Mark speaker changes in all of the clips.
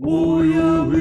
Speaker 1: Sound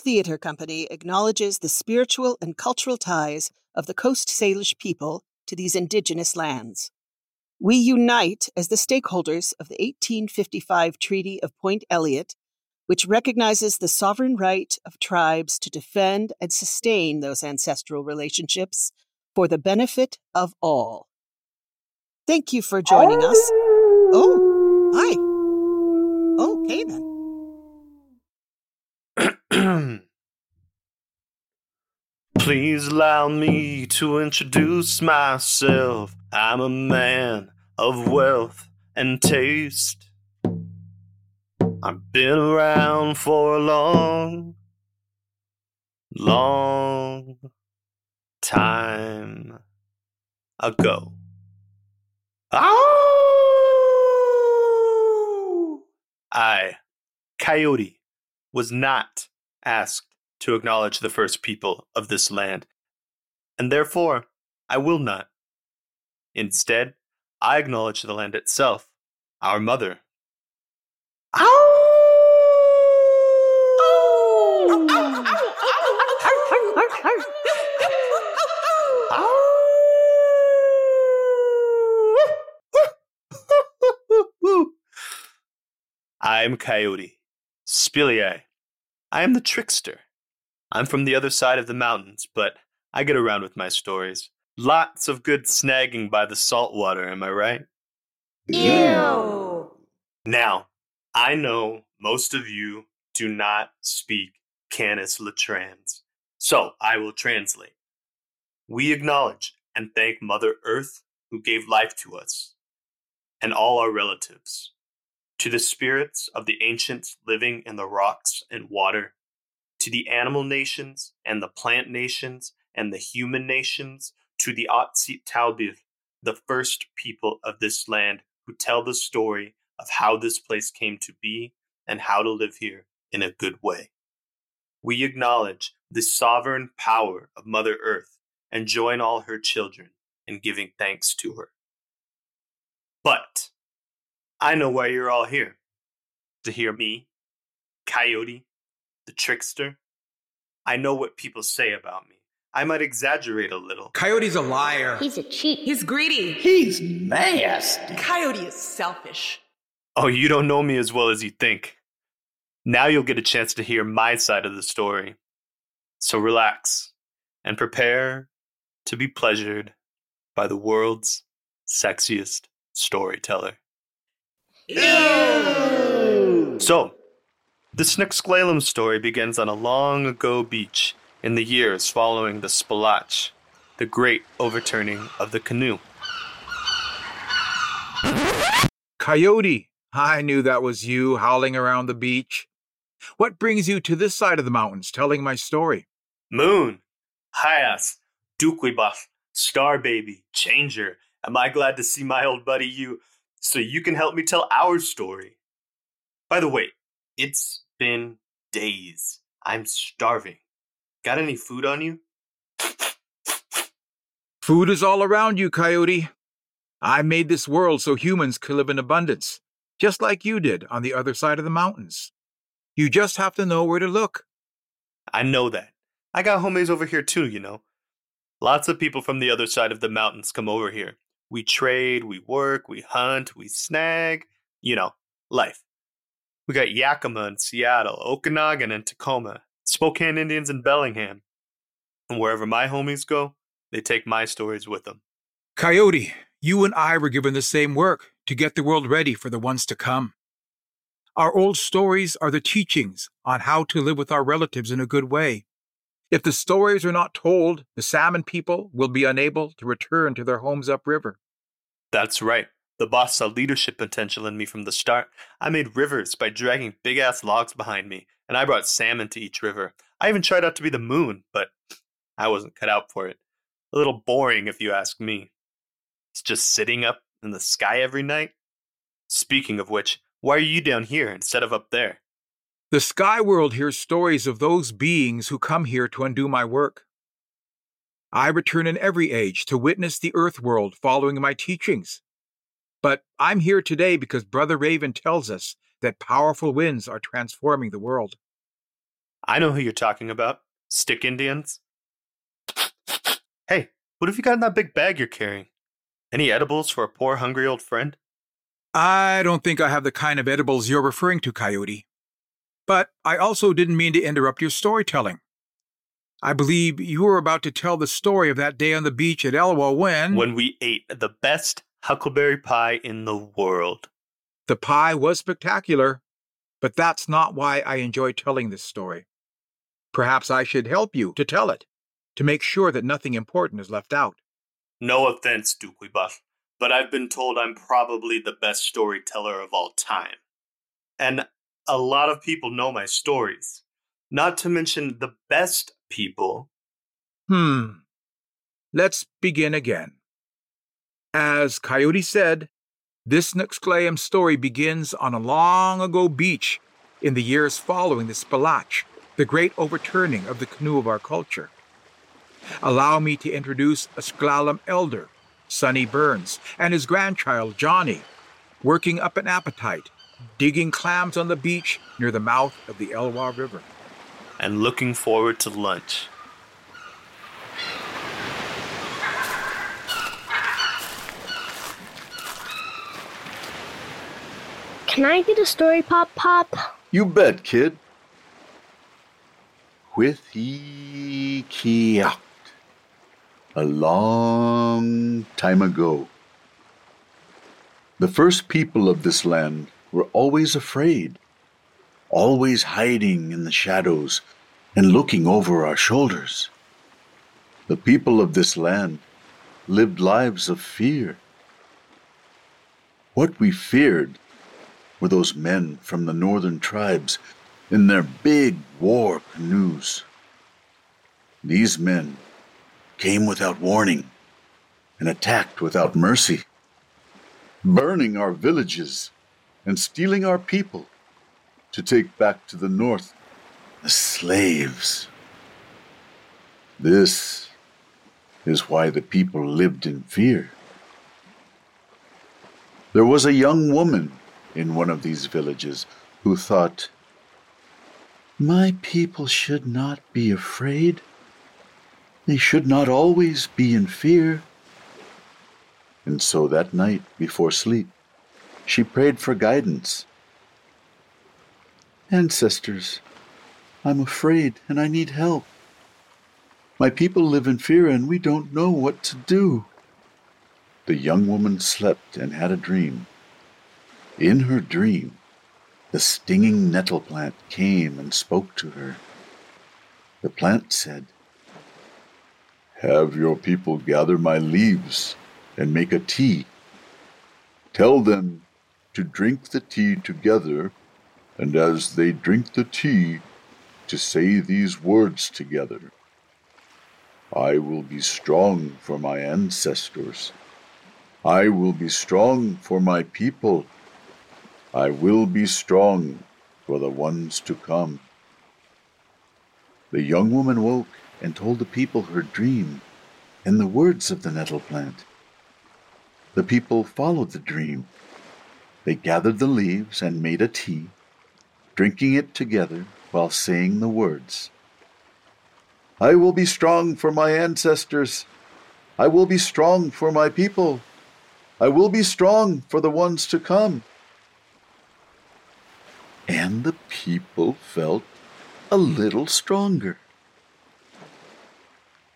Speaker 1: Theatre Company acknowledges the spiritual and cultural ties of the Coast Salish people to these Indigenous lands. We unite as the stakeholders of the 1855 Treaty of Point Elliott, which recognizes the sovereign right of tribes to defend and sustain those ancestral relationships for the benefit of all. Thank you for joining us. Oh, hi. Okay then.
Speaker 2: Please allow me to introduce myself. I'm a man of wealth and taste. I've been around for a long, long time ago. Ow! I, Coyote, was not asked to acknowledge the first people of this land, and therefore I will not. Instead, I acknowledge the land itself, our mother. I'm Coyote, Spiliae. I am the trickster. I'm from the other side of the mountains, but I get around with my stories. Lots of good snagging by the salt water, am I right?
Speaker 3: Ew.
Speaker 2: Now, I know most of you do not speak Canis Latrans, so I will translate. We acknowledge and thank Mother Earth who gave life to us and all our relatives. To the spirits of the ancients living in the rocks and water, to the animal nations and the plant nations and the human nations, to the Otsit Talbir, the first people of this land who tell the story of how this place came to be and how to live here in a good way. We acknowledge the sovereign power of Mother Earth and join all her children in giving thanks to her. But I know why you're all here. To hear me, Coyote, the trickster. I know what people say about me. I might exaggerate a little.
Speaker 4: Coyote's a liar.
Speaker 3: He's a cheat.
Speaker 5: He's greedy.
Speaker 6: He's nasty.
Speaker 5: Coyote is selfish.
Speaker 2: Oh, you don't know me as well as you think. Now you'll get a chance to hear my side of the story. So relax and prepare to be pleasured by the world's sexiest storyteller. So, this Nexclalum story begins on a long ago beach in the years following the Spalach, the great overturning of the canoe.
Speaker 4: Coyote, I knew that was you howling around the beach. What brings you to this side of the mountains telling my story?
Speaker 2: Moon, Hyas, Dukwibaf, Star Baby, Changer, am I glad to see my old buddy you so you can help me tell our story? By the way, it's been days. I'm starving. Got any food on you?
Speaker 4: Food is all around you, Coyote. I made this world so humans could live in abundance, just like you did on the other side of the mountains. You just have to know where to look.
Speaker 2: I know that. I got homies over here too, you know. Lots of people from the other side of the mountains come over here. We trade, we work, we hunt, we snag, you know, life. We got Yakima in Seattle, Okanagan and Tacoma, Spokane Indians in Bellingham. And wherever my homies go, they take my stories with them.
Speaker 4: Coyote, you and I were given the same work to get the world ready for the ones to come. Our old stories are the teachings on how to live with our relatives in a good way. If the stories are not told, the salmon people will be unable to return to their homes upriver.
Speaker 2: That's right. The boss saw leadership potential in me from the start. I made rivers by dragging big ass logs behind me, and I brought salmon to each river. I even tried out to be the moon, but I wasn't cut out for it. A little boring, if you ask me. It's just sitting up in the sky every night. Speaking of which, why are you down here instead of up there?
Speaker 4: The sky world hears stories of those beings who come here to undo my work. I return in every age to witness the earth world following my teachings. But I'm here today because Brother Raven tells us that powerful winds are transforming the world.
Speaker 2: I know who you're talking about. Stick Indians. Hey, what have you got in that big bag you're carrying? Any edibles for a poor, hungry old friend?
Speaker 4: I don't think I have the kind of edibles you're referring to, Coyote. But I also didn't mean to interrupt your storytelling. I believe you were about to tell the story of that day on the beach at Elwha when.
Speaker 2: When we ate the best huckleberry pie in the world.
Speaker 4: The pie was spectacular, but that's not why I enjoy telling this story. Perhaps I should help you to tell it, to make sure that nothing important is left out.
Speaker 2: No offense, Duquibus, but I've been told I'm probably the best storyteller of all time. And a lot of people know my stories, not to mention the best people.
Speaker 4: Hmm. Let's begin again. As Coyote said, this Nuxcleum story begins on a long ago beach in the years following the Spalach, the great overturning of the canoe of our culture. Allow me to introduce a Sklallam elder, Sonny Burns, and his grandchild, Johnny, working up an appetite, digging clams on the beach near the mouth of the Elwha River.
Speaker 2: And looking forward to lunch.
Speaker 3: Can I get a story, Pop Pop?
Speaker 6: You bet, kid. With he kiakt a long time ago. The first people of this land were always afraid, always hiding in the shadows and looking over our shoulders. The people of this land lived lives of fear. What we feared were those men from the northern tribes in their big war canoes. These men came without warning and attacked without mercy, burning our villages and stealing our people to take back to the north as slaves. This is why the people lived in fear. There was a young woman in one of these villages who thought, My people should not be afraid. They should not always be in fear. And so that night before sleep, she prayed for guidance. Ancestors, I'm afraid and I need help. My people live in fear and we don't know what to do. The young woman slept and had a dream. In her dream, the stinging nettle plant came and spoke to her. The plant said, Have your people gather my leaves and make a tea. Tell them to drink the tea together, and as they drink the tea, to say these words together I will be strong for my ancestors. I will be strong for my people. I will be strong for the ones to come. The young woman woke and told the people her dream and the words of the nettle plant. the people followed the dream. They gathered the leaves and made a tea, drinking it together while saying the words I will be strong for my ancestors. I will be strong for my people. I will be strong for the ones to come. And the people felt a little stronger.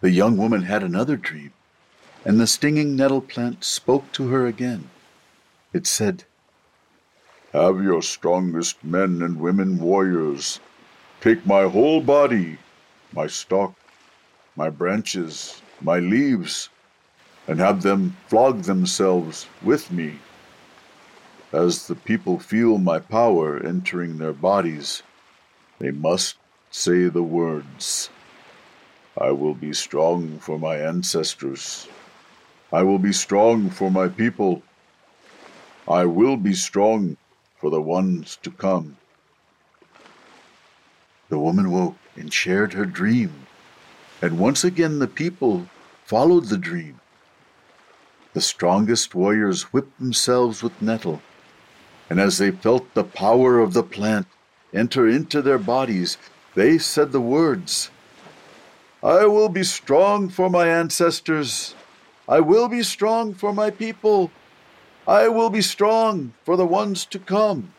Speaker 6: The young woman had another dream, and the stinging nettle plant spoke to her again. It said, Have your strongest men and women warriors take my whole body, my stalk, my branches, my leaves, and have them flog themselves with me. As the people feel my power entering their bodies, they must say the words I will be strong for my ancestors. I will be strong for my people. I will be strong for the ones to come. The woman woke and shared her dream, and once again the people followed the dream. The strongest warriors whipped themselves with nettle, and as they felt the power of the plant enter into their bodies, they said the words I will be strong for my ancestors. I will be strong for my people. I will be strong for the ones to come.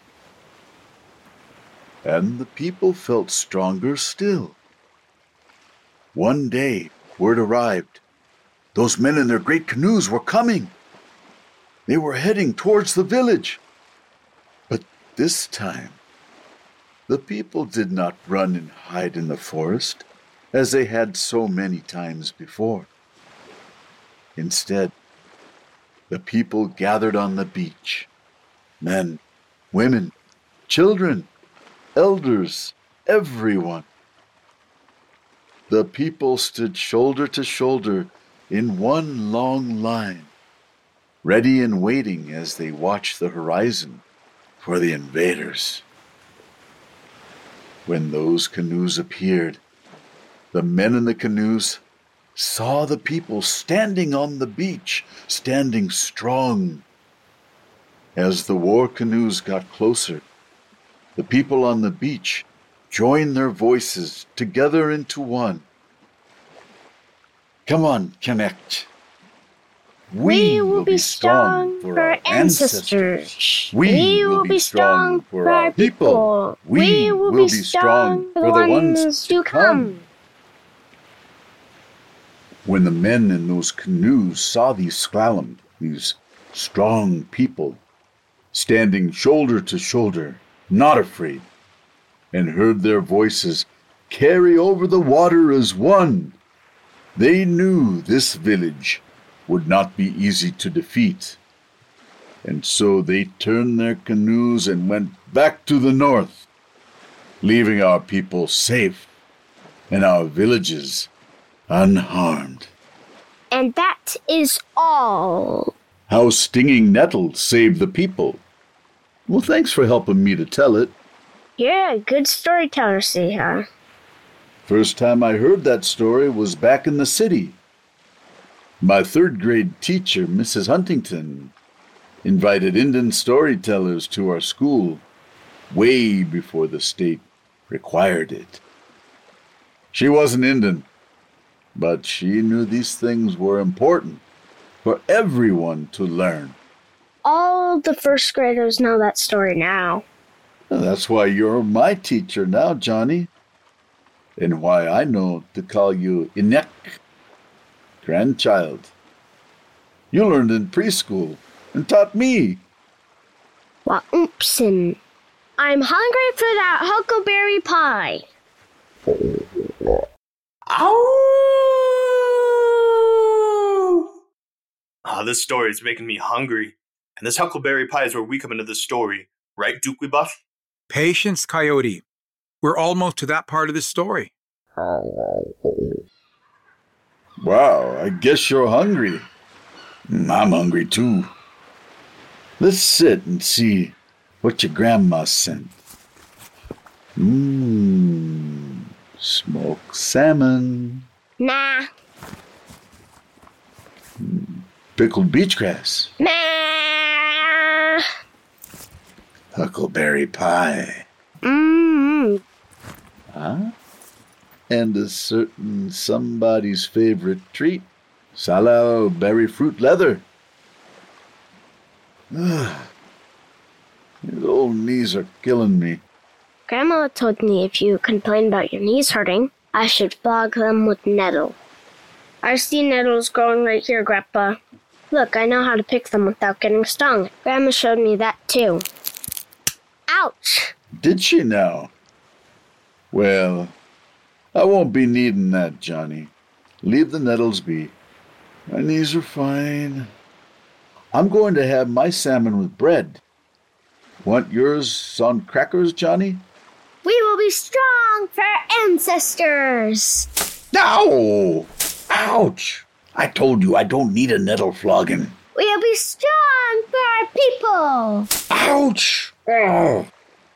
Speaker 6: And the people felt stronger still. One day, word arrived. Those men in their great canoes were coming. They were heading towards the village. But this time, the people did not run and hide in the forest as they had so many times before. Instead, the people gathered on the beach men, women, children, elders, everyone. The people stood shoulder to shoulder in one long line, ready and waiting as they watched the horizon for the invaders. When those canoes appeared, the men in the canoes saw the people standing on the beach, standing strong. As the war canoes got closer, the people on the beach joined their voices together into one. Come on, connect.
Speaker 3: We will be strong for our ancestors. We will be strong for our people. We will be strong for the ones to come.
Speaker 6: When the men in those canoes saw these Sklallam, these strong people, standing shoulder to shoulder, not afraid, and heard their voices carry over the water as one, they knew this village would not be easy to defeat. And so they turned their canoes and went back to the north, leaving our people safe and our villages unharmed.
Speaker 3: And that is all.
Speaker 6: How stinging nettles saved the people. Well, thanks for helping me to tell it.
Speaker 3: You're a good storyteller, Siha.
Speaker 6: First time I heard that story was back in the city. My third grade teacher, Mrs. Huntington, invited Indian storytellers to our school way before the state required it. She wasn't Indian, but she knew these things were important for everyone to learn.
Speaker 3: All the first graders know that story now.
Speaker 6: And that's why you're my teacher now, Johnny. And why I know to call you Inek, grandchild. You learned in preschool and taught me.
Speaker 3: Well, oopsin. I'm hungry for that huckleberry pie.
Speaker 2: Ow! Ah, this story is making me hungry. And this huckleberry pie is where we come into the story, right, Duke Buff?
Speaker 4: Patience, Coyote. We're almost to that part of the story.
Speaker 6: Wow, I guess you're hungry. Mm, I'm hungry too. Let's sit and see what your grandma sent. Mmm, smoked salmon.
Speaker 3: Nah.
Speaker 6: Pickled beach grass.
Speaker 7: Nah.
Speaker 6: Huckleberry pie.
Speaker 7: Mmm.
Speaker 6: Huh? And a certain somebody's favorite treat. Salal berry fruit leather. Ah, These old knees are killing me.
Speaker 7: Grandma told me if you complain about your knees hurting, I should flog them with nettle. I see nettles growing right here, Grandpa. Look, I know how to pick them without getting stung. Grandma showed me that too. Ouch!
Speaker 6: Did she now? Well, I won't be needing that, Johnny. Leave the nettles be. My knees are fine. I'm going to have my salmon with bread. Want yours on crackers, Johnny?
Speaker 7: We will be strong for our ancestors!
Speaker 6: No! Ouch! I told you I don't need a nettle flogging.
Speaker 7: We will be strong for our people!
Speaker 6: Ouch! Oh!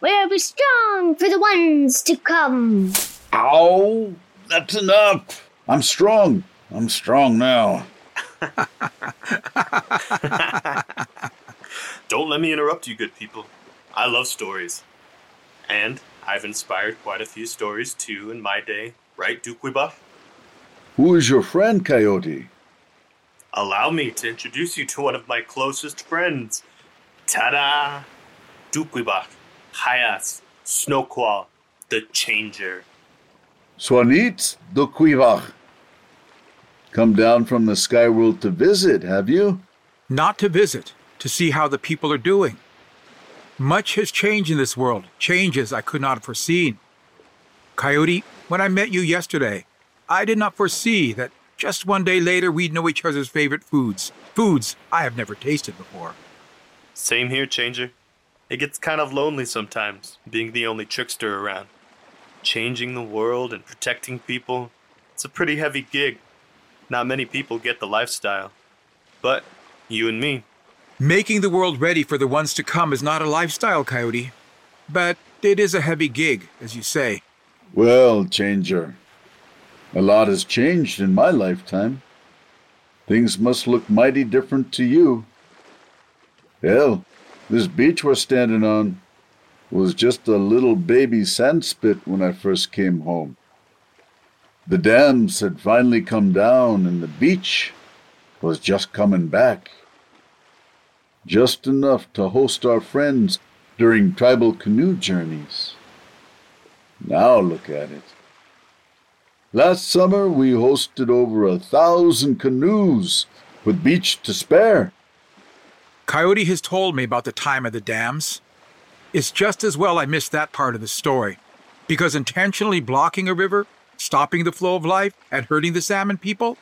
Speaker 7: We will be strong for the ones to come!
Speaker 6: Ow! That's enough! I'm strong. I'm strong now.
Speaker 2: Don't let me interrupt you, good people. I love stories. And I've inspired quite a few stories too in my day, right, Dukwibach?
Speaker 6: Who is your friend, Coyote?
Speaker 2: Allow me to introduce you to one of my closest friends. Ta-da! Dukwibach, Hayas, Snowquall, the Changer.
Speaker 6: Swanit do Cuivach. Come down from the sky world to visit, have you?
Speaker 4: Not to visit, to see how the people are doing. Much has changed in this world, changes I could not have foreseen. Coyote, when I met you yesterday, I did not foresee that just one day later we'd know each other's favorite foods, foods I have never tasted before.
Speaker 2: Same here, Changer. It gets kind of lonely sometimes, being the only trickster around. Changing the world and protecting people, it's a pretty heavy gig. Not many people get the lifestyle. But you and me,
Speaker 4: Making the world ready for the ones to come is not a lifestyle, Coyote, but it is a heavy gig, as you say.
Speaker 6: Well, Changer, a lot has changed in my lifetime. Things must look mighty different to you. Hell, this beach we're standing on was just a little baby sandspit when I first came home. The dams had finally come down, and the beach was just coming back. Just enough to host our friends during tribal canoe journeys. Now look at it. Last summer we hosted over a thousand canoes with beach to spare.
Speaker 4: Coyote has told me about the time of the dams. It's just as well I missed that part of the story, because intentionally blocking a river, stopping the flow of life, and hurting the salmon people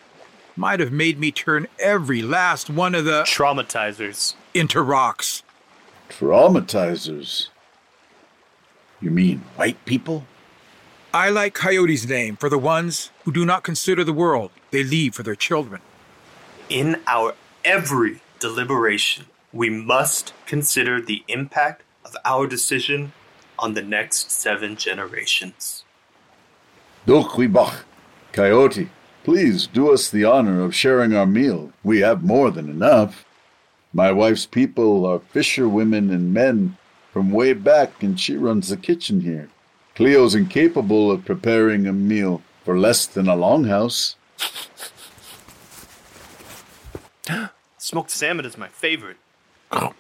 Speaker 4: might have made me turn every last one of the
Speaker 2: traumatizers.
Speaker 4: Into rocks.
Speaker 6: Traumatizers. You mean white people?
Speaker 4: I like Coyote's name for the ones who do not consider the world they leave for their children.
Speaker 2: In our every deliberation, we must consider the impact of our decision on the next seven generations.
Speaker 6: Dokwibach, Coyote, please do us the honor of sharing our meal. We have more than enough. My wife's people are fisherwomen and men from way back, and she runs the kitchen here. Cleo's incapable of preparing a meal for less than a longhouse.
Speaker 2: Smoked salmon is my favorite.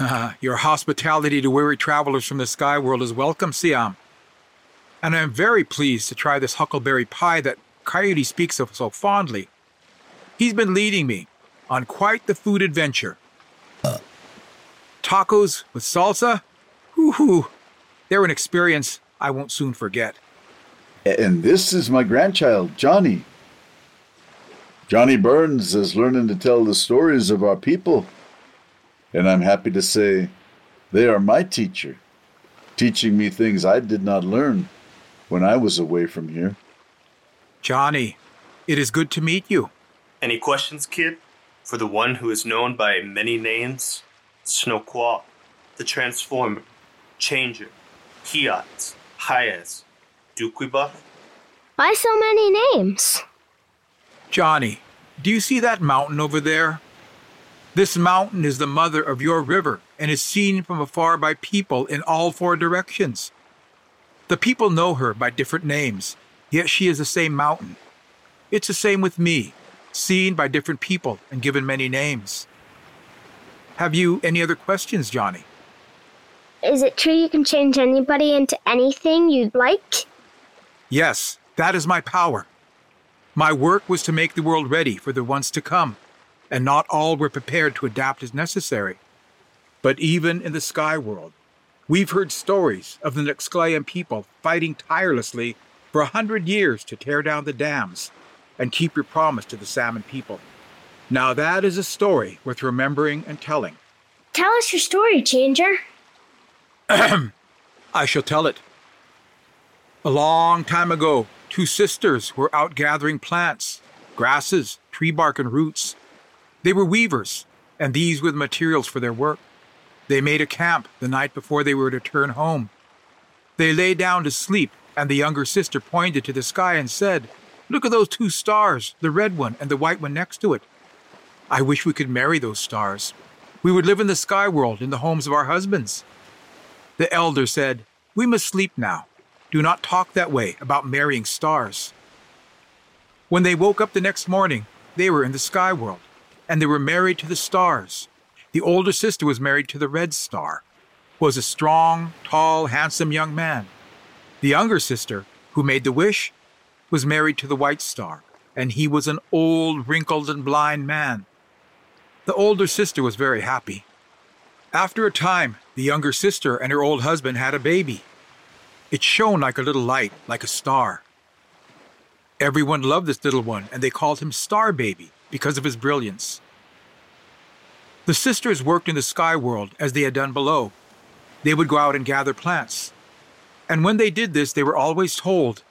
Speaker 4: Ah, your hospitality to weary travelers from the sky world is welcome, Siam. And I am very pleased to try this huckleberry pie that Coyote speaks of so fondly. He's been leading me on quite the food adventure. Tacos with salsa? Whoo-hoo. They're an experience I won't soon forget.
Speaker 6: And this is my grandchild, Johnny. Johnny Burns is learning to tell the stories of our people. And I'm happy to say they are my teacher, teaching me things I did not learn when I was away from here.
Speaker 4: Johnny, it is good to meet you.
Speaker 2: Any questions, kid? For the one who is known by many names Snowquall, the Transformer, Changer, Kiat, Hayes, Dukwibah?
Speaker 7: Why so many names?
Speaker 4: Johnny, Do you see that mountain over there? This mountain is the mother of your river and is seen from afar by people in all four directions. The people know her by different names, yet she is the same mountain. It's the same with me, seen by different people and given many names. Have you any other questions, Johnny?
Speaker 7: Is it true you can change anybody into anything you'd like?
Speaker 4: Yes, that is my power. My work was to make the world ready for the ones to come, and not all were prepared to adapt as necessary. But even in the sky world, we've heard stories of the Nexclaim people fighting tirelessly for a hundred years to tear down the dams and keep your promise to the salmon people. Now that is a story worth remembering and telling.
Speaker 7: Tell us your story, Changer.
Speaker 4: I shall tell it. A long time ago, two sisters were out gathering plants, grasses, tree bark, and roots. They were weavers, and these were the materials for their work. They made a camp the night before they were to turn home. They lay down to sleep, and the younger sister pointed to the sky and said, Look at those two stars, the red one and the white one next to it. I wish we could marry those stars. We would live in the sky world in the homes of our husbands. The elder said, We must sleep now. Do not talk that way about marrying stars. When they woke up the next morning, they were in the sky world, and they were married to the stars. The older sister was married to the red star, who was a strong, tall, handsome young man. The younger sister, who made the wish, was married to the white star, and he was an old, wrinkled, and blind man. The older sister was very happy. After a time, the younger sister and her old husband had a baby. It shone like a little light, like a star. Everyone loved this little one, and they called him Star Baby because of his brilliance. The sisters worked in the sky world as they had done below. They would go out and gather plants. And when they did this, they were always told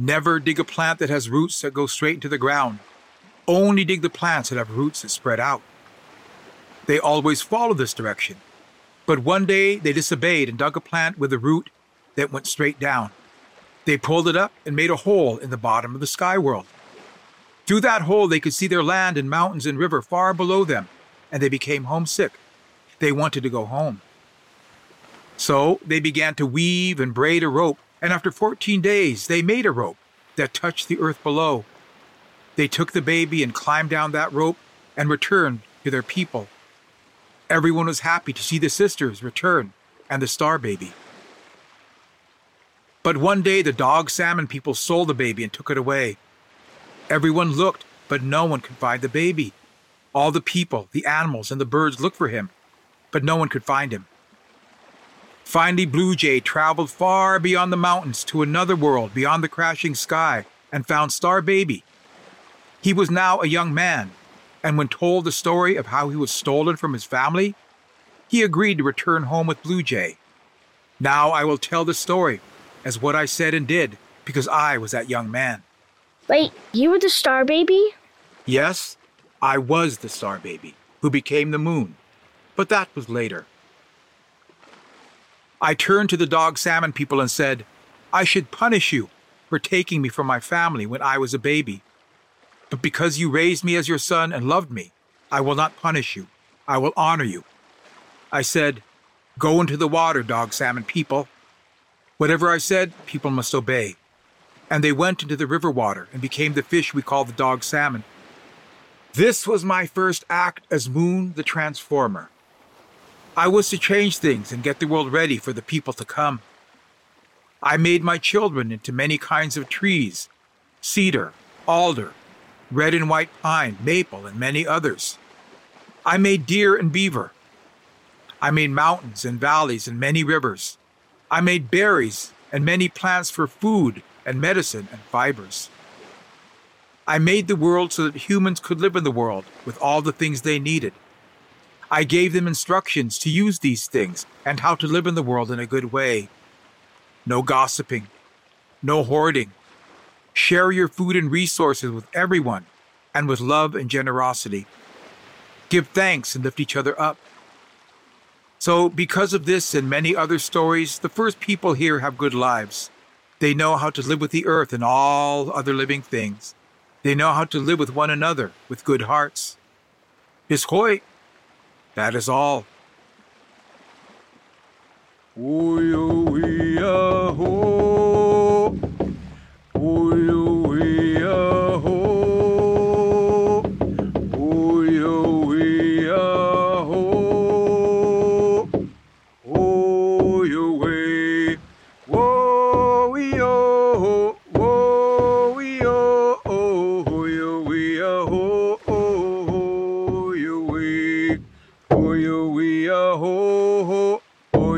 Speaker 4: never dig a plant that has roots that go straight into the ground. Only dig the plants that have roots that spread out. They always followed this direction. But one day they disobeyed and dug a plant with a root that went straight down. They pulled it up and made a hole in the bottom of the sky world. Through that hole, they could see their land and mountains and river far below them and they became homesick. They wanted to go home. So they began to weave and braid a rope, and after 14 days, they made a rope that touched the earth below. They took the baby and climbed down that rope and returned to their people. Everyone was happy to see the sisters return and the star baby. But one day the dog salmon people sold the baby and took it away. Everyone looked, but no one could find the baby. All the people, the animals, and the birds looked for him, but no one could find him. Finally, Blue Jay traveled far beyond the mountains to another world beyond the crashing sky and found Star Baby. He was now a young man, and when told the story of how he was stolen from his family, he agreed to return home with Blue Jay. Now I will tell the story as what I said and did because I was that young man.
Speaker 7: Wait, you were the Star Baby?
Speaker 4: Yes, I was the star baby who became the moon, but that was later. I turned to the dog salmon people and said, I should punish you for taking me from my family when I was a baby. But because you raised me as your son and loved me, I will not punish you. I will honor you. I said, Go into the water, dog salmon people. Whatever I said, people must obey. And they went into the river water and became the fish we call the dog salmon. This was my first act as Moon the Transformer. I was to change things and get the world ready for the people to come. I made my children into many kinds of trees cedar, alder, red and white pine, maple, and many others. I made deer and beaver. I made mountains and valleys and many rivers. I made berries and many plants for food and medicine and fibers. I made the world so that humans could live in the world with all the things they needed. I gave them instructions to use these things and how to live in the world in a good way. No gossiping, no hoarding. Share your food and resources with everyone and with love and generosity. Give thanks and lift each other up. So, because of this and many other stories, the first people here have good lives. They know how to live with the earth and all other living things. They know how to live with one another with good hearts. Hiskoi. That is all.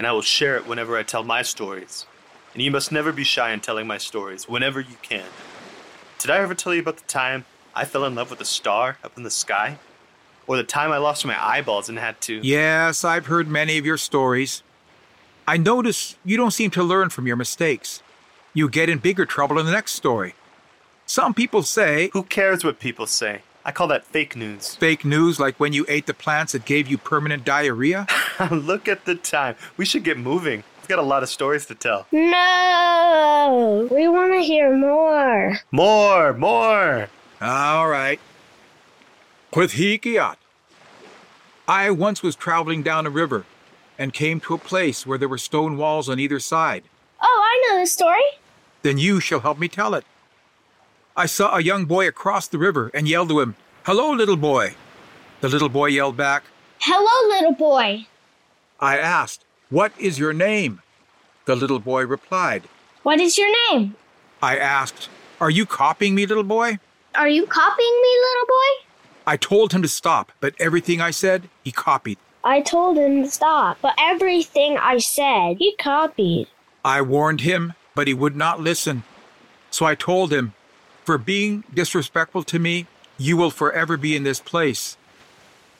Speaker 2: and I will share it whenever I tell my stories. And you must never be shy in telling my stories whenever you can. Did I ever tell you about the time I fell in love with a star up in the sky? Or the time I lost my eyeballs and had to.
Speaker 4: Yes, I've heard many of your stories. I notice you don't seem to learn from your mistakes. You get in bigger trouble in the next story. Some people say
Speaker 2: Who cares what people say? I call that fake news.
Speaker 4: fake news like when you ate the plants that gave you permanent diarrhea.
Speaker 2: Look at the time. We should get moving. We've got a lot of stories to tell.
Speaker 7: No! We want to hear more.
Speaker 2: More, more.
Speaker 4: All right. Quithikiat. I once was traveling down a river and came to a place where there were stone walls on either side.
Speaker 7: Oh, I know this story.
Speaker 4: Then you shall help me tell it. I saw a young boy across the river and yelled to him, Hello, little boy. The little boy yelled back.
Speaker 7: Hello, little boy.
Speaker 4: I asked, What is your name? The little boy replied.
Speaker 7: What is your name?
Speaker 4: I asked, Are you copying me, little boy?
Speaker 7: Are you copying me, little boy?
Speaker 4: I told him to stop, but everything I said, he copied.
Speaker 7: I told him to stop, but everything I said, he copied.
Speaker 4: I warned him, but he would not listen. So I told him, For being disrespectful to me, you will forever be in this place.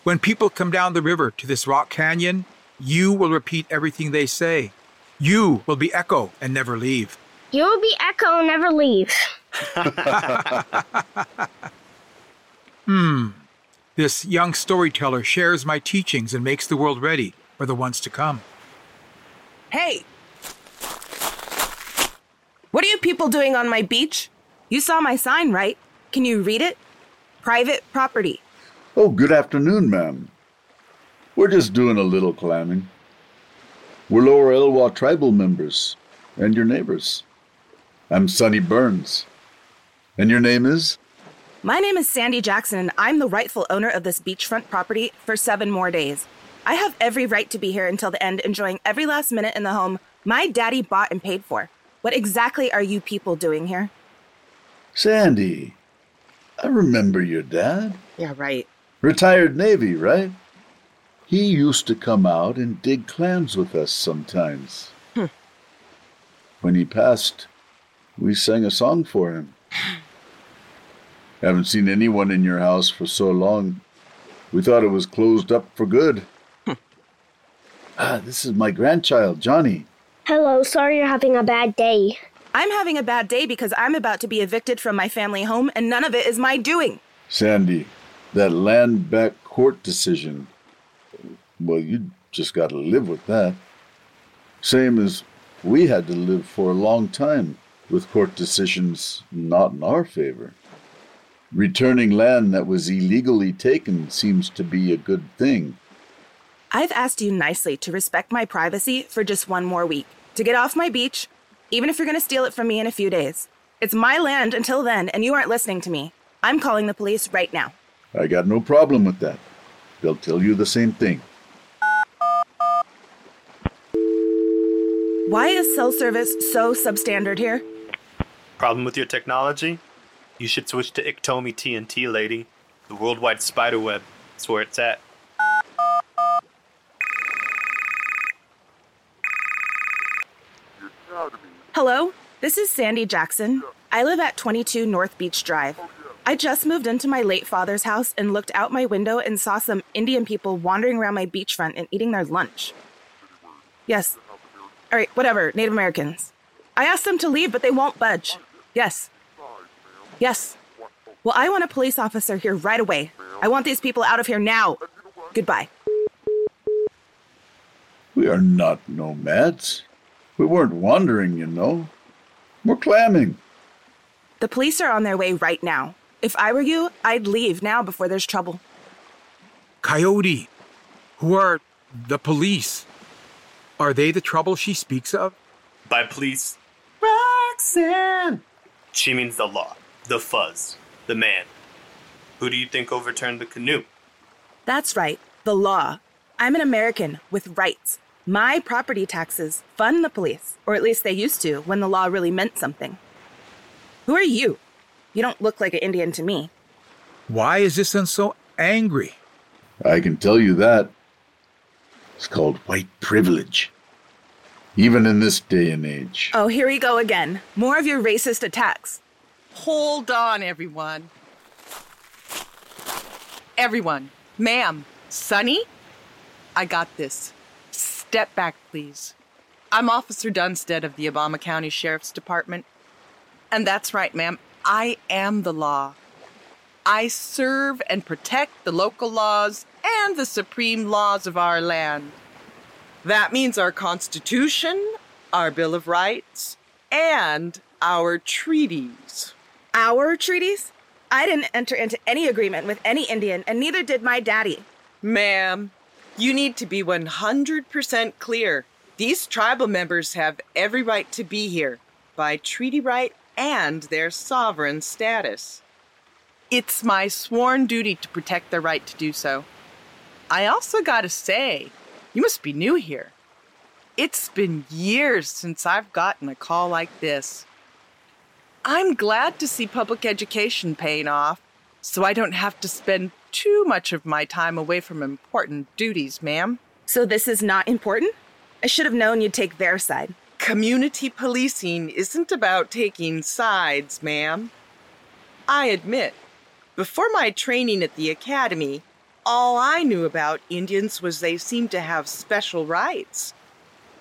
Speaker 4: When people come down the river to this rock canyon, you will repeat everything they say. You will be Echo and never leave.
Speaker 7: You will be Echo and never leave.
Speaker 4: Hmm. This young storyteller shares my teachings and makes the world ready for the ones to come.
Speaker 5: Hey! What are you people doing on my beach? You saw my sign, right? Can you read it? Private property.
Speaker 6: Oh, good afternoon, ma'am. We're just doing a little clamming. We're Lower Elwha tribal members and your neighbors. I'm Sonny Burns. And your name is?
Speaker 5: My name is Sandy Jackson, and I'm the rightful owner of this beachfront property for seven more days. I have every right to be here until the end, enjoying every last minute in the home my daddy bought and paid for. What exactly are you people doing here?
Speaker 6: Sandy. I remember your dad.
Speaker 5: Yeah, right.
Speaker 6: Retired Navy, right? He used to come out and dig clams with us sometimes.
Speaker 5: Hmm.
Speaker 6: When he passed, we sang a song for him. Haven't seen anyone in your house for so long. We thought it was closed up for good. ah, this is my grandchild, Johnny.
Speaker 7: Hello, sorry you're having a bad day.
Speaker 5: I'm having a bad day because I'm about to be evicted from my family home, and none of it is my doing.
Speaker 6: Sandy, that land back court decision. Well, you just got to live with that. Same as we had to live for a long time with court decisions not in our favor. Returning land that was illegally taken seems to be a good thing.
Speaker 5: I've asked you nicely to respect my privacy for just one more week, to get off my beach, even if you're going to steal it from me in a few days. It's my land until then, and you aren't listening to me. I'm calling the police right now.
Speaker 6: I got no problem with that. They'll tell you the same thing.
Speaker 5: Why is cell service so substandard here?
Speaker 2: Problem with your technology? You should switch to Iktomi TNT, lady. The worldwide spider web. That's where it's at.
Speaker 5: Hello, this is Sandy Jackson. I live at 22 North Beach Drive. I just moved into my late father's house and looked out my window and saw some Indian people wandering around my beachfront and eating their lunch. Yes. All right, whatever, Native Americans. I asked them to leave, but they won't budge. Yes. Yes. Well, I want a police officer here right away. I want these people out of here now. Goodbye.
Speaker 6: We are not nomads. We weren't wandering, you know. We're clamming.
Speaker 5: The police are on their way right now. If I were you, I'd leave now before there's trouble.
Speaker 4: Coyote, who are the police? Are they the trouble she speaks of?
Speaker 2: By police, Roxanne! She means the law, the fuzz, the man. Who do you think overturned the canoe?
Speaker 5: That's right, the law. I'm an American with rights. My property taxes fund the police, or at least they used to when the law really meant something. Who are you? You don't look like an Indian to me.
Speaker 4: Why is this one so angry?
Speaker 6: I can tell you that. It's called white privilege. Even in this day and age.
Speaker 5: Oh, here we go again. More of your racist attacks.
Speaker 8: Hold on, everyone. Everyone, ma'am, Sonny, I got this. Step back, please. I'm Officer Dunstead of the Obama County Sheriff's Department. And that's right, ma'am, I am the law. I serve and protect the local laws and the supreme laws of our land. That means our Constitution, our Bill of Rights, and our treaties.
Speaker 5: Our treaties? I didn't enter into any agreement with any Indian, and neither did my daddy.
Speaker 8: Ma'am, you need to be 100% clear. These tribal members have every right to be here by treaty right and their sovereign status. It's my sworn duty to protect their right to do so. I also gotta say, you must be new here. It's been years since I've gotten a call like this. I'm glad to see public education paying off, so I don't have to spend too much of my time away from important duties, ma'am.
Speaker 5: So this is not important? I should have known you'd take their side.
Speaker 8: Community policing isn't about taking sides, ma'am. I admit, before my training at the academy, all I knew about Indians was they seemed to have special rights.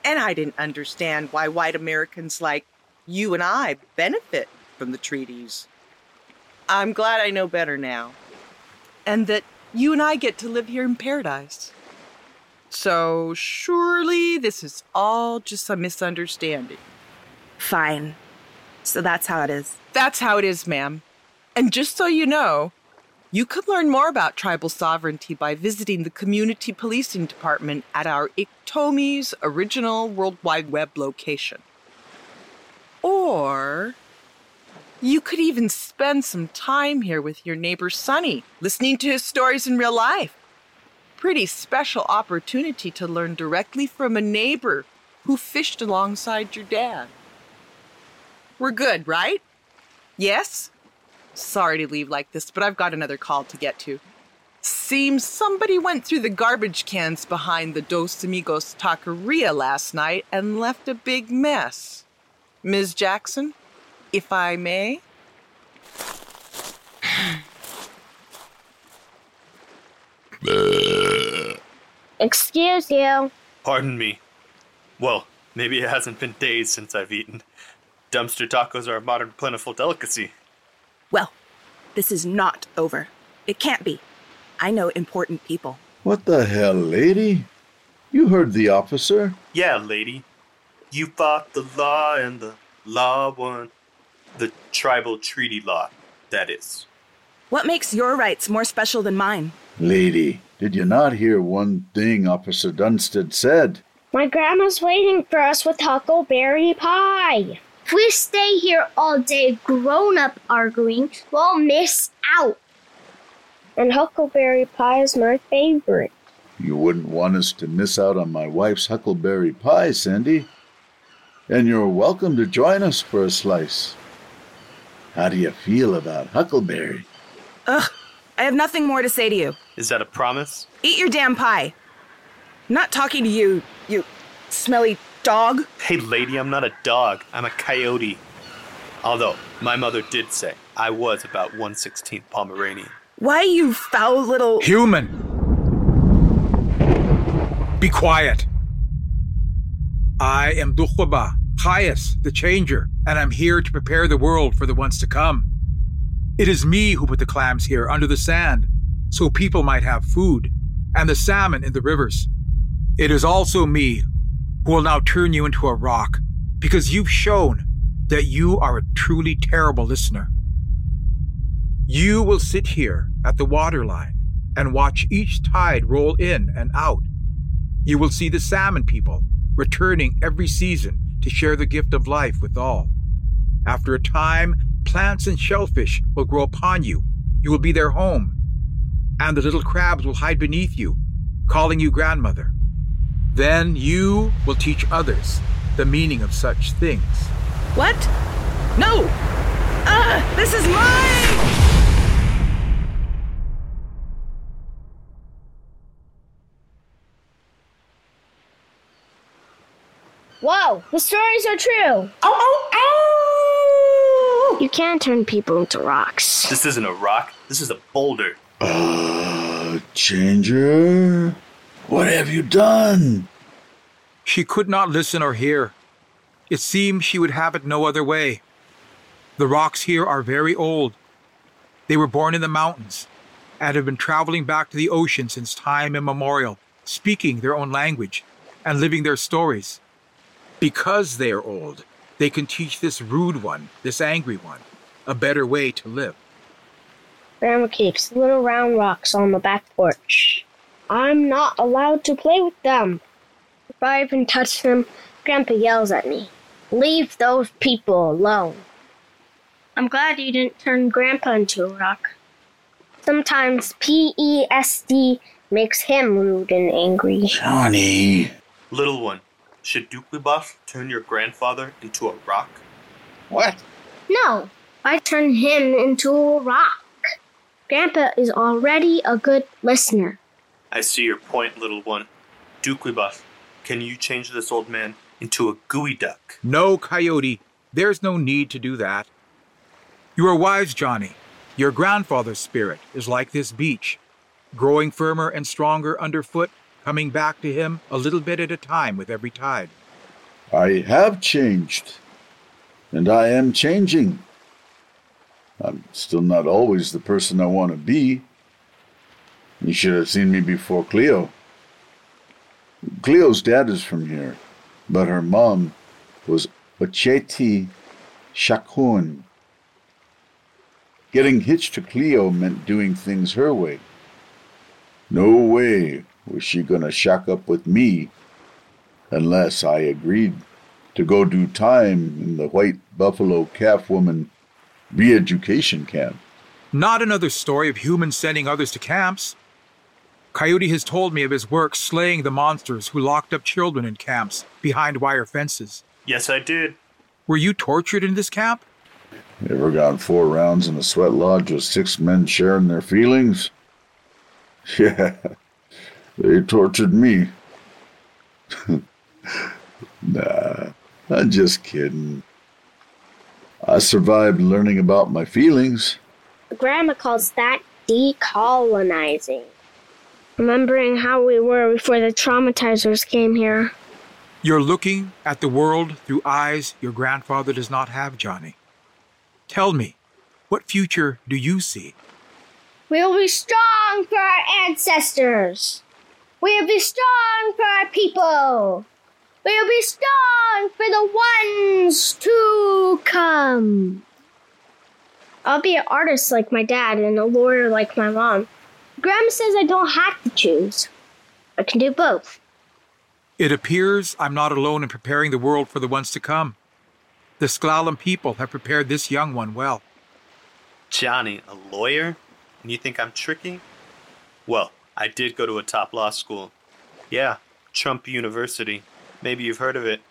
Speaker 8: And I didn't understand why white Americans like you and I benefit from the treaties. I'm glad I know better now. And that you and I get to live here in paradise. So surely this is all just a misunderstanding.
Speaker 5: Fine. So that's how it is.
Speaker 8: That's how it is, ma'am. And just so you know, you can learn more about tribal sovereignty by visiting the Community Policing Department at our Iktomi's original World Wide Web location. Or you could even spend some time here with your neighbor Sonny, listening to his stories in real life. Pretty special opportunity to learn directly from a neighbor who fished alongside your dad. We're good, right? Yes? Sorry to leave like this, but I've got another call to get to. Seems somebody went through the garbage cans behind the Dos Amigos taqueria last night and left a big mess. Ms. Jackson, if I may?
Speaker 7: Excuse you.
Speaker 2: Pardon me. Well, maybe it hasn't been days since I've eaten. Dumpster tacos are a modern plentiful delicacy.
Speaker 5: Well, this is not over. It can't be. I know important people.
Speaker 6: What the hell, lady? You heard the officer.
Speaker 2: Yeah, lady. You fought the law and the law won. The tribal treaty law, that is.
Speaker 5: What makes your rights more special than mine?
Speaker 6: Lady, did you not hear one thing Officer Dunstead said?
Speaker 7: My grandma's waiting for us with huckleberry pie. If we stay here all day grown up arguing, we'll miss out. And huckleberry pie is my favorite.
Speaker 6: You wouldn't want us to miss out on my wife's huckleberry pie, Sandy. And you're welcome to join us for a slice. How do you feel about huckleberry?
Speaker 5: Ugh, I have nothing more to say to you.
Speaker 2: Is that a promise?
Speaker 5: Eat your damn pie. I'm not talking to you, you smelly dog.
Speaker 2: Hey, lady, I'm not a dog. I'm a coyote. Although, my mother did say I was about 116th Pomeranian.
Speaker 5: Why, you foul little.
Speaker 4: Human! Be quiet. I am Dukwibahl, Hyas, the Changer, and I'm here to prepare the world for the ones to come. It is me who put the clams here under the sand, so people might have food, and the salmon in the rivers. It is also me who will now turn you into a rock, because you've shown that you are a truly terrible listener. You will sit here at the waterline and watch each tide roll in and out. You will see the salmon people returning every season to share the gift of life with all. After a time, plants and shellfish will grow upon you. You will be their home. And the little crabs will hide beneath you, calling you grandmother. Then you will teach others the meaning of such things.
Speaker 5: What? No! Ah, this is mine!
Speaker 7: Whoa, the stories are true.
Speaker 8: Oh, oh, oh!
Speaker 7: You can't turn people into rocks.
Speaker 2: This isn't a rock, this is a boulder.
Speaker 6: Uh, Changer? What have you done?
Speaker 4: She could not listen or hear. It seemed she would have it no other way. The rocks here are very old. They were born in the mountains and have been traveling back to the ocean since time immemorial, speaking their own language and living their stories. Because they are old, they can teach this rude one, this angry one, a better way to live.
Speaker 7: Grandma keeps little round rocks on the back porch. I'm not allowed to play with them. If I even touch them, Grandpa yells at me. Leave those people alone. I'm glad you didn't turn Grandpa into a rock. Sometimes PTSD makes him rude and angry.
Speaker 6: Johnny.
Speaker 2: Little one, should Dukwibahl turn your grandfather into a rock?
Speaker 6: What?
Speaker 7: No, I turn him into a rock. Grandpa is already a good listener.
Speaker 2: I see your point, little one. Dukwibahl, can you change this old man into a geoduck?
Speaker 4: No, Coyote, there's no need to do that. You are wise, Johnny. Your grandfather's spirit is like this beach, growing firmer and stronger underfoot, coming back to him a little bit at a time with every tide.
Speaker 6: I have changed. And I am changing. I'm still not always the person I want to be. You should have seen me before Cleo. Cleo's dad is from here, but her mom was Oceti Sakowin. Getting hitched to Cleo meant doing things her way. No way was she going to shack up with me unless I agreed to go do time in the White Buffalo Calf Woman re education camp.
Speaker 4: Not another story of humans sending others to camps. Coyote has told me of his work slaying the monsters who locked up children in camps behind wire fences.
Speaker 2: Yes, I did.
Speaker 4: Were you tortured in this camp?
Speaker 6: Ever gone four rounds in a sweat lodge with six men sharing their feelings? Yeah, they tortured me. nah, I'm just kidding. I survived learning about my feelings.
Speaker 7: Grandma calls that decolonizing. Remembering how we were before the traumatizers came here.
Speaker 4: You're looking at the world through eyes your grandfather does not have, Johnny. Tell me, what future do you see?
Speaker 7: We'll be strong for our ancestors. We'll be strong for our people. We'll be strong for the ones to come. I'll be an artist like my dad and a lawyer like my mom. Grandma says I don't have to choose. I can do both.
Speaker 4: It appears I'm not alone in preparing the world for the ones to come. The Sklallam people have prepared this young one well.
Speaker 2: Johnny, a lawyer? And you think I'm tricky? Well, I did go to a top law school. Yeah, Trump University. Maybe you've heard of it.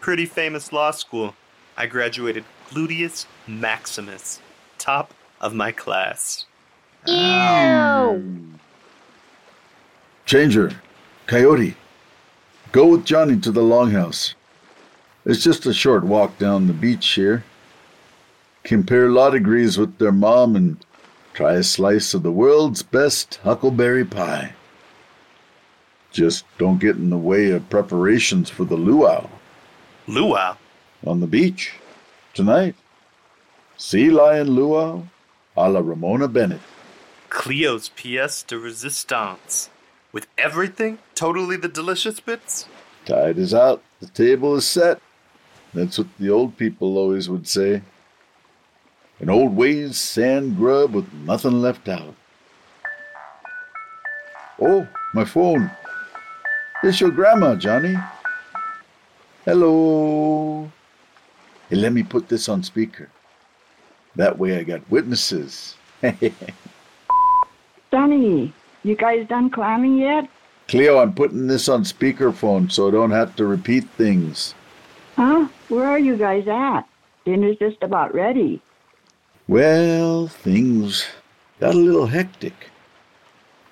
Speaker 2: Pretty famous law school. I graduated Gluteus Maximus, top of my class.
Speaker 7: Ew.
Speaker 6: Changer, Coyote, go with Johnny to the longhouse. It's just a short walk down the beach here. compare law degrees with their mom, and try a slice of the world's best huckleberry pie. Just don't get in the way of preparations for the luau.
Speaker 2: Luau?
Speaker 6: On the beach. Tonight. Sea lion luau a la Ramona Bennett.
Speaker 2: Cleo's pièce de resistance. With everything? Totally the delicious bits?
Speaker 6: Tide is out. The table is set. That's what the old people always would say. An old ways sand grub with nothing left out. Oh, my phone. It's your grandma, Johnny. Hello. Hey, let me put this on speaker. That way I got witnesses.
Speaker 9: Johnny, you guys done climbing yet?
Speaker 6: Cleo, I'm putting this on speakerphone so I don't have to repeat things.
Speaker 9: Huh? Where are you guys at? Dinner's just about ready.
Speaker 6: Well, things got a little hectic.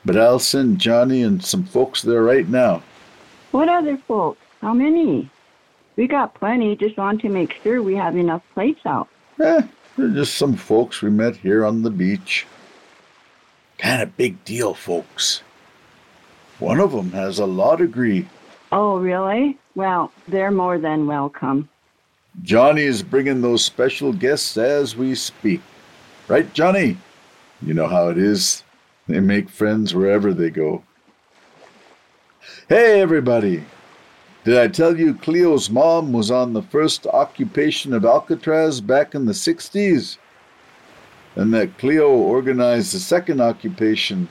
Speaker 6: But I'll send Johnny and some folks there right now.
Speaker 9: What other folks? How many? We got plenty, just want to make sure we have enough plates out.
Speaker 6: Eh, they're just some folks we met here on the beach. Kind of big deal, folks. One of them has a law degree.
Speaker 9: Oh, really? Well, they're more than welcome.
Speaker 6: Johnny is bringing those special guests as we speak. Right, Johnny? You know how it is. They make friends wherever they go. Hey, everybody! Did I tell you Cleo's mom was on the first occupation of Alcatraz back in the 60s? And that Cleo organized the second occupation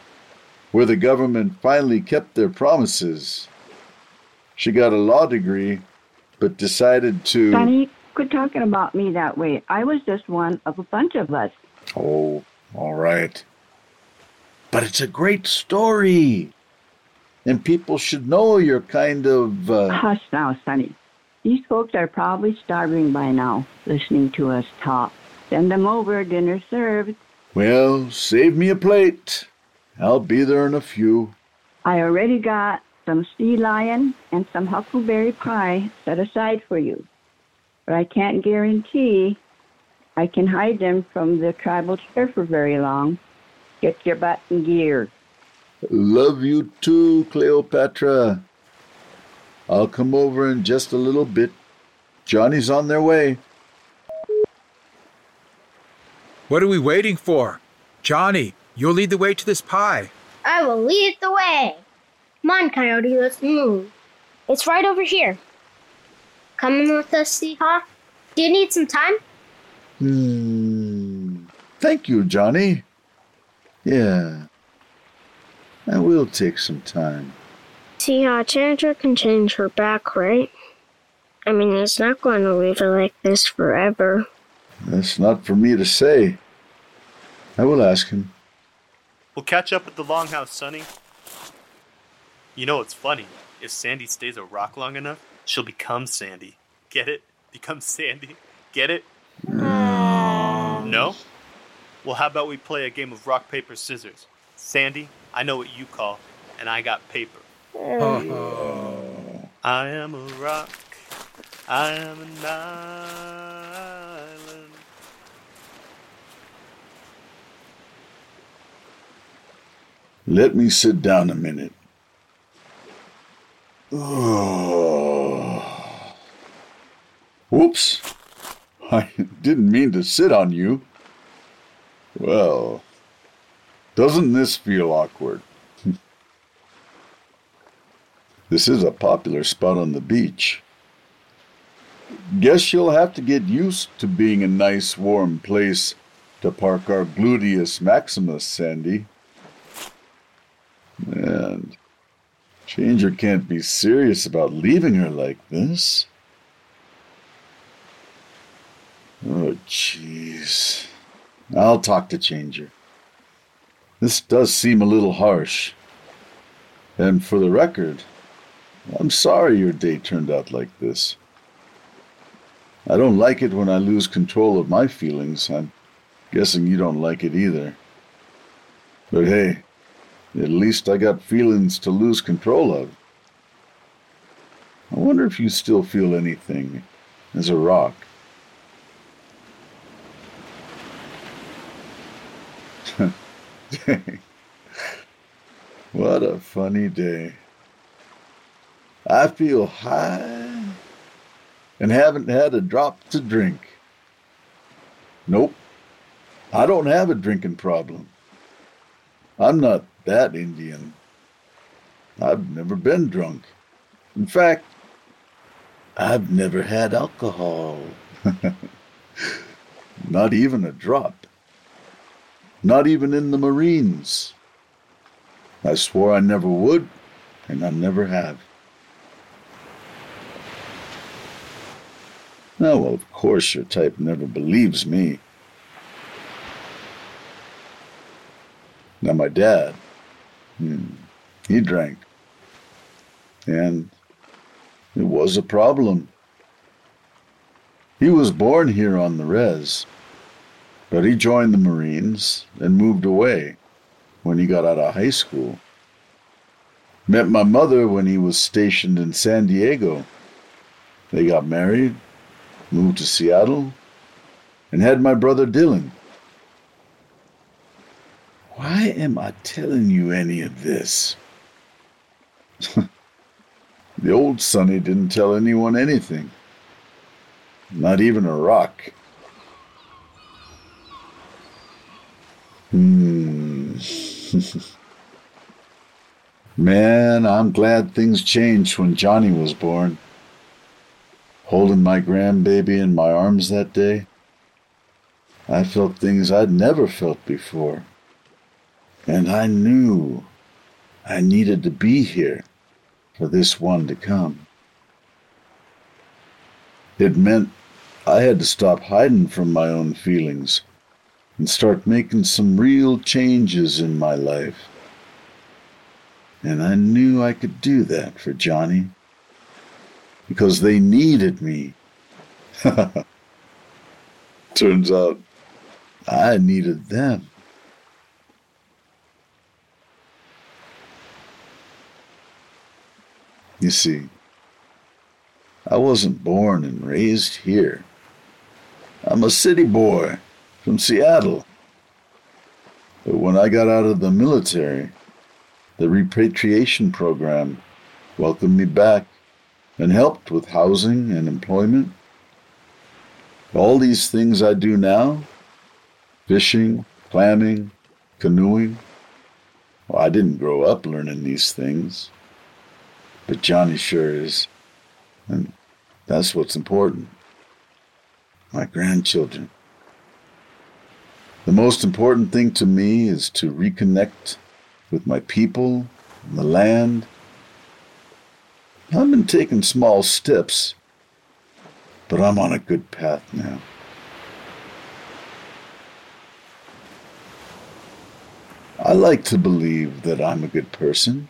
Speaker 6: where the government finally kept their promises. She got a law degree, but decided to.
Speaker 9: Sonny, quit talking about me that way. I was just one of a bunch of us.
Speaker 6: Oh, all right. But it's a great story. And people should know you're kind of. Uh...
Speaker 9: Hush now, Sonny. These folks are probably starving by now, listening to us talk. Send them over, dinner served.
Speaker 6: Well, save me a plate. I'll be there in a few.
Speaker 9: I already got some sea lion and some huckleberry pie set aside for you. But I can't guarantee I can hide them from the tribal chair for very long. Get your butt in gear.
Speaker 6: Love you too, Cleopatra. I'll come over in just a little bit. Johnny's on their way.
Speaker 4: What are we waiting for? Johnny, you'll lead the way to this pie.
Speaker 7: I will lead the way. Come on, Coyote, let's move. It's right over here. Coming with us, Seahawk? Do you need some time?
Speaker 6: Hmm. Thank you, Johnny. Yeah. I will take some time.
Speaker 7: Seahawk Chandra can change her back, right? I mean, it's not going to leave it like this forever.
Speaker 6: That's not for me to say. I will ask him.
Speaker 2: We'll catch up at the longhouse, Sonny. You know what's funny? If Sandy stays a rock long enough, she'll become Sandy. Get it? Become Sandy. Get it? Um, no? Well, how about we play a game of rock, paper, scissors? Sandy, I know what you call, and I got paper. Uh-huh. I am a rock. I am an island.
Speaker 6: Let me sit down a minute. Oh. Whoops. I didn't mean to sit on you. Well, doesn't this feel awkward? this is a popular spot on the beach. Guess you'll have to get used to being a nice warm place to park our gluteus maximus, Sandy. And Changer can't be serious about leaving her like this. Oh, jeez. I'll talk to Changer. This does seem a little harsh. And for the record, I'm sorry your day turned out like this. I don't like it when I lose control of my feelings. I'm guessing you don't like it either. But hey, at least I got feelings to lose control of. I wonder if you still feel anything as a rock. what a funny day. I feel high and haven't had a drop to drink. Nope, I don't have a drinking problem. I'm not that Indian. I've never been drunk. In fact, I've never had alcohol. not even a drop. Not even in the Marines. I swore I never would, and I never have. Oh, well, of course, your type never believes me. Now, my dad, hmm, he drank. And it was a problem. He was born here on the res, but he joined the Marines and moved away when he got out of high school. Met my mother when he was stationed in San Diego. They got married moved to Seattle, and had my brother Dylan. Why am I telling you any of this? the old Sonny didn't tell anyone anything, not even a rock. Hmm. Man, I'm glad things changed when Johnny was born holding my grandbaby in my arms that day, I felt things I'd never felt before. And I knew I needed to be here for this one to come. It meant I had to stop hiding from my own feelings and start making some real changes in my life. And I knew I could do that for Johnny because they needed me. Turns out I needed them. You see, I wasn't born and raised here. I'm a city boy from Seattle. But when I got out of the military, the repatriation program welcomed me back and helped with housing and employment. All these things I do now fishing, clamming, canoeing. Well, I didn't grow up learning these things, but Johnny sure is. And that's what's important. My grandchildren. The most important thing to me is to reconnect with my people, and the land, I've been taking small steps, but I'm on a good path now. I like to believe that I'm a good person.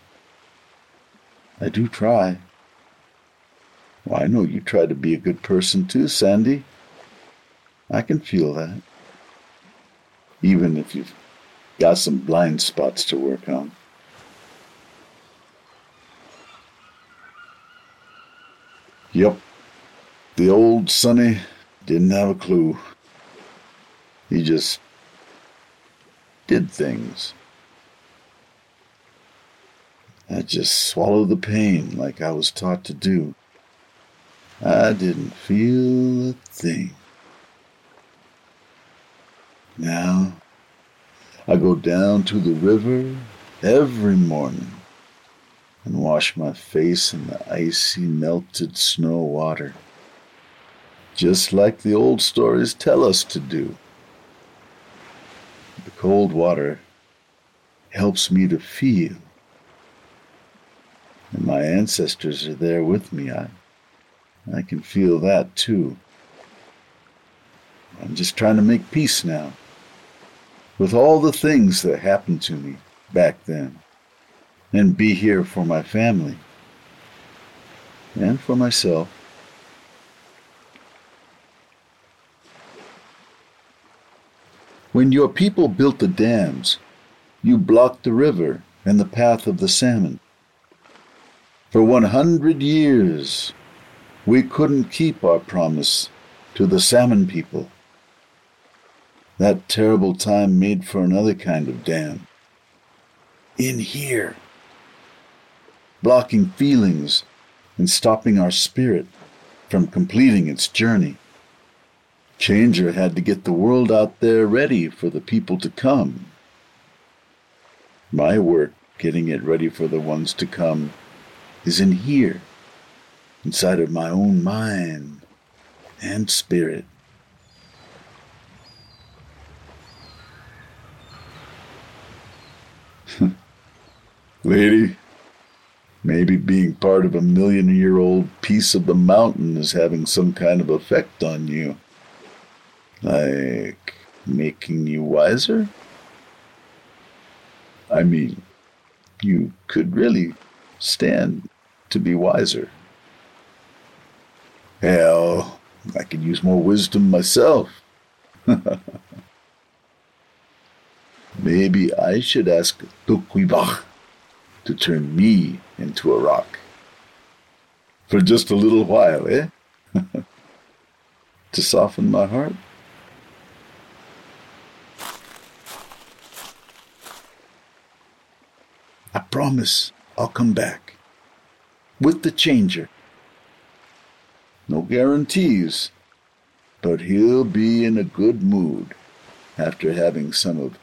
Speaker 6: I do try. Well, I know you try to be a good person too, Sandy. I can feel that. Even if you've got some blind spots to work on. Yep. The old Sonny didn't have a clue. He just did things. I just swallowed the pain like I was taught to do. I didn't feel a thing. Now, I go down to the river every morning and wash my face in the icy, melted snow water, just like the old stories tell us to do. The cold water helps me to feel, and my ancestors are there with me. I, I can feel that too. I'm just trying to make peace now with all the things that happened to me back then and be here for my family and for myself. When your people built the dams, you blocked the river and the path of the salmon. For 100 years, we couldn't keep our promise to the salmon people. That terrible time made for another kind of dam. In here. Blocking feelings and stopping our spirit from completing its journey. Changer had to get the world out there ready for the people to come. My work getting it ready for the ones to come is in here, inside of my own mind and spirit. Lady, maybe being part of a million year old piece of the mountain is having some kind of effect on you. Like making you wiser? I mean, you could really stand to be wiser. Hell, I could use more wisdom myself. Maybe I should ask Dukwibahl to turn me into a rock. For just a little while, eh? to soften my heart? I promise I'll come back. With the changer. No guarantees, but he'll be in a good mood after having some of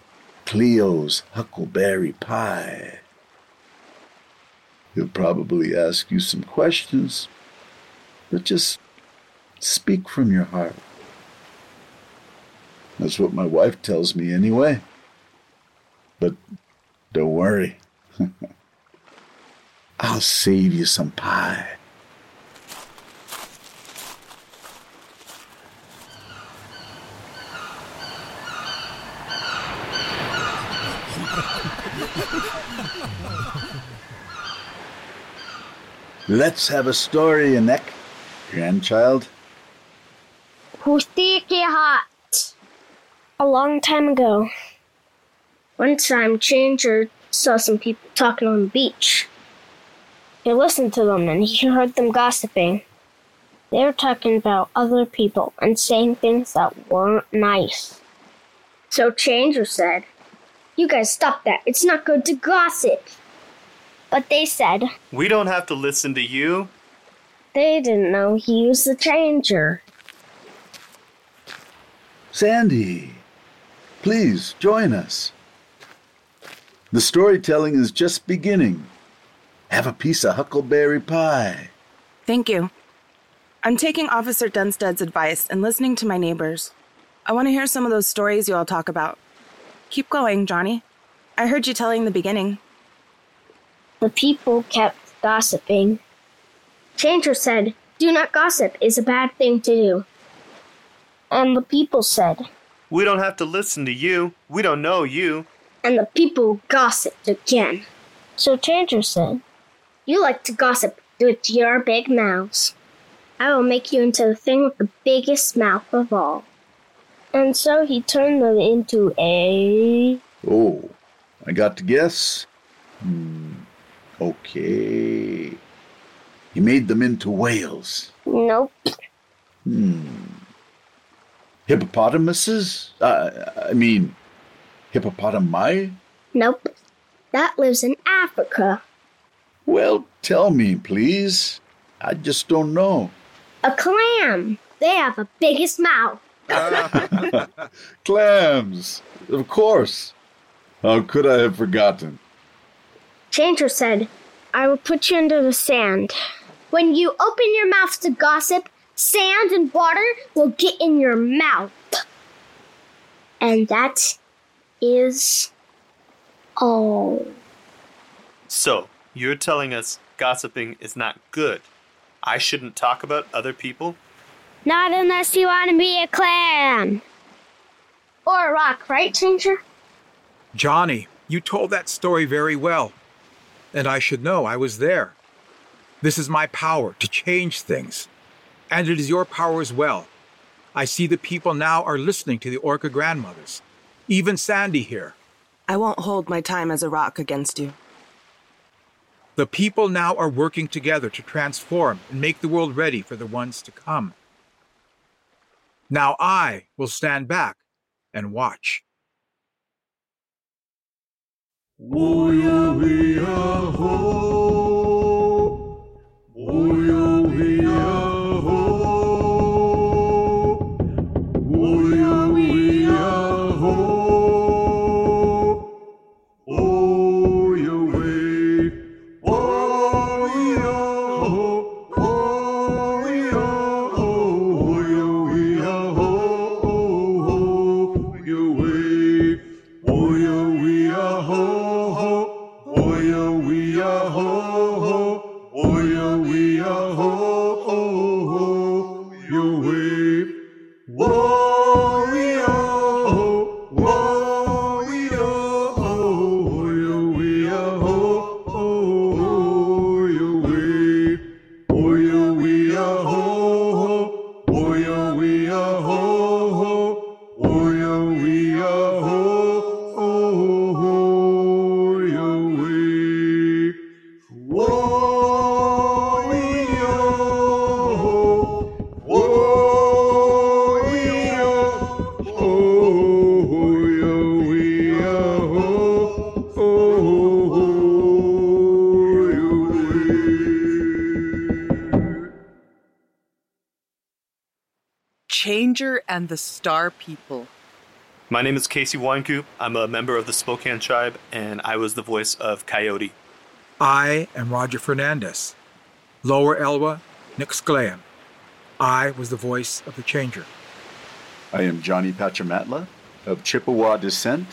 Speaker 6: Cleo's huckleberry pie. He'll probably ask you some questions, but just speak from your heart. That's what my wife tells me anyway. But don't worry. I'll save you some pie. Let's have a story, Anek, grandchild.
Speaker 7: Hot. A long time ago. One time, Changer saw some people talking on the beach. He listened to them and he heard them gossiping. They were talking about other people and saying things that weren't nice. So Changer said, You guys stop that. It's not good to gossip. But they said,
Speaker 2: We don't have to listen to you.
Speaker 7: They didn't know he was the Changer.
Speaker 6: Sandy, please join us. The storytelling is just beginning. Have a piece of huckleberry pie.
Speaker 5: Thank you. I'm taking Officer Dunstead's advice and listening to my neighbors. I want to hear some of those stories you all talk about. Keep going, Johnny. I heard you telling the beginning.
Speaker 7: The people kept gossiping. Changer said, Do not gossip is a bad thing to do. And the people said,
Speaker 2: We don't have to listen to you. We don't know you.
Speaker 7: and the people gossiped again. So Changer said, You like to gossip with your big mouths. I will make you into the thing with the biggest mouth of all. And so he turned them into a.
Speaker 6: Oh, I got to guess. Hmm. Okay. He made them into whales.
Speaker 7: Nope.
Speaker 6: Hmm. Hippopotamuses? Uh, I mean, hippopotami?
Speaker 7: Nope. That lives in Africa.
Speaker 6: Well, tell me, please. I just don't know.
Speaker 7: A clam. They have the biggest mouth.
Speaker 6: Clams, of course. How could I have forgotten?
Speaker 7: Changer said, I will put you under the sand. When you open your mouth to gossip, sand and water will get in your mouth. And that is all.
Speaker 2: So, you're telling us gossiping is not good. I shouldn't talk about other people?
Speaker 7: Not unless you want to be a clam. Or a rock, right, Changer?
Speaker 4: Johnny, you told that story very well. And I should know, I was there. This is my power to change things. And it is your power as well. I see the people now are listening to the Orca grandmothers. Even Sandy here.
Speaker 5: I won't hold my time as a rock against you.
Speaker 4: The people now are working together to transform and make the world ready for the ones to come. Now I will stand back and watch.
Speaker 8: Changer and the Star People.
Speaker 2: My name is Casey Wynecoop. I'm a member of the Spokane tribe, and I was the voice of Coyote.
Speaker 4: I am Roger Fernandez. Lower Elwha, Nixclaim. I was the voice of the Changer.
Speaker 6: I am Johnny Pachamatla of Chippewa descent,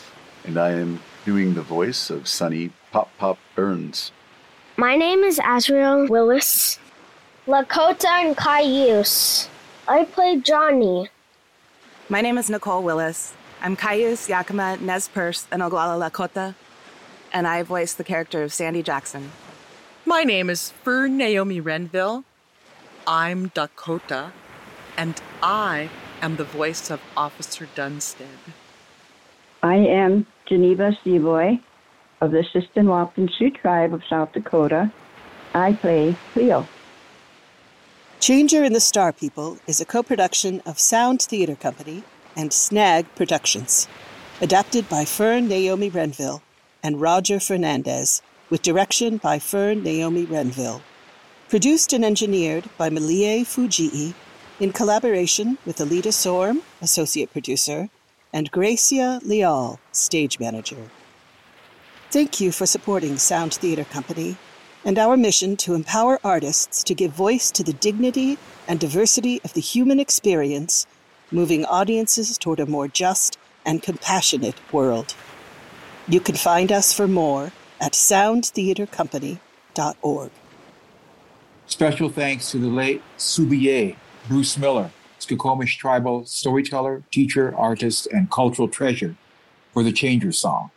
Speaker 6: and I am doing the voice of Sonny Pop Pop Burns.
Speaker 7: My name is Azrael Willis. Lakota and Cayuse. I play Johnny.
Speaker 5: My name is Nicole Willis. I'm Cayuse, Yakima, Nez Perce, and Oglala Lakota, and I voice the character of Sandy Jackson.
Speaker 8: My name is Fern Naomi Renville. I'm Dakota, and I am the voice of Officer Dunstead.
Speaker 9: I am Geneva Seaboy of the Sisseton Wahpeton Sioux tribe of South Dakota. I play Cleo.
Speaker 1: Changer in the Star People is a co production of Sound Theatre Company and Snag Productions, adapted by Fern Naomi Renville and Roger Fernandez, with direction by Fern Naomi Renville. Produced and engineered by Malie Fujii in collaboration with Alita Sorm, associate producer, and Gracia Leal, stage manager. Thank you for supporting Sound Theatre Company and our mission to empower artists to give voice to the dignity and diversity of the human experience, moving audiences toward a more just and compassionate world. You can find us for more at soundtheatercompany.org.
Speaker 4: Special thanks to the late Subiyay, Bruce Miller, Skokomish tribal storyteller, teacher, artist, and cultural treasure for the Changer song.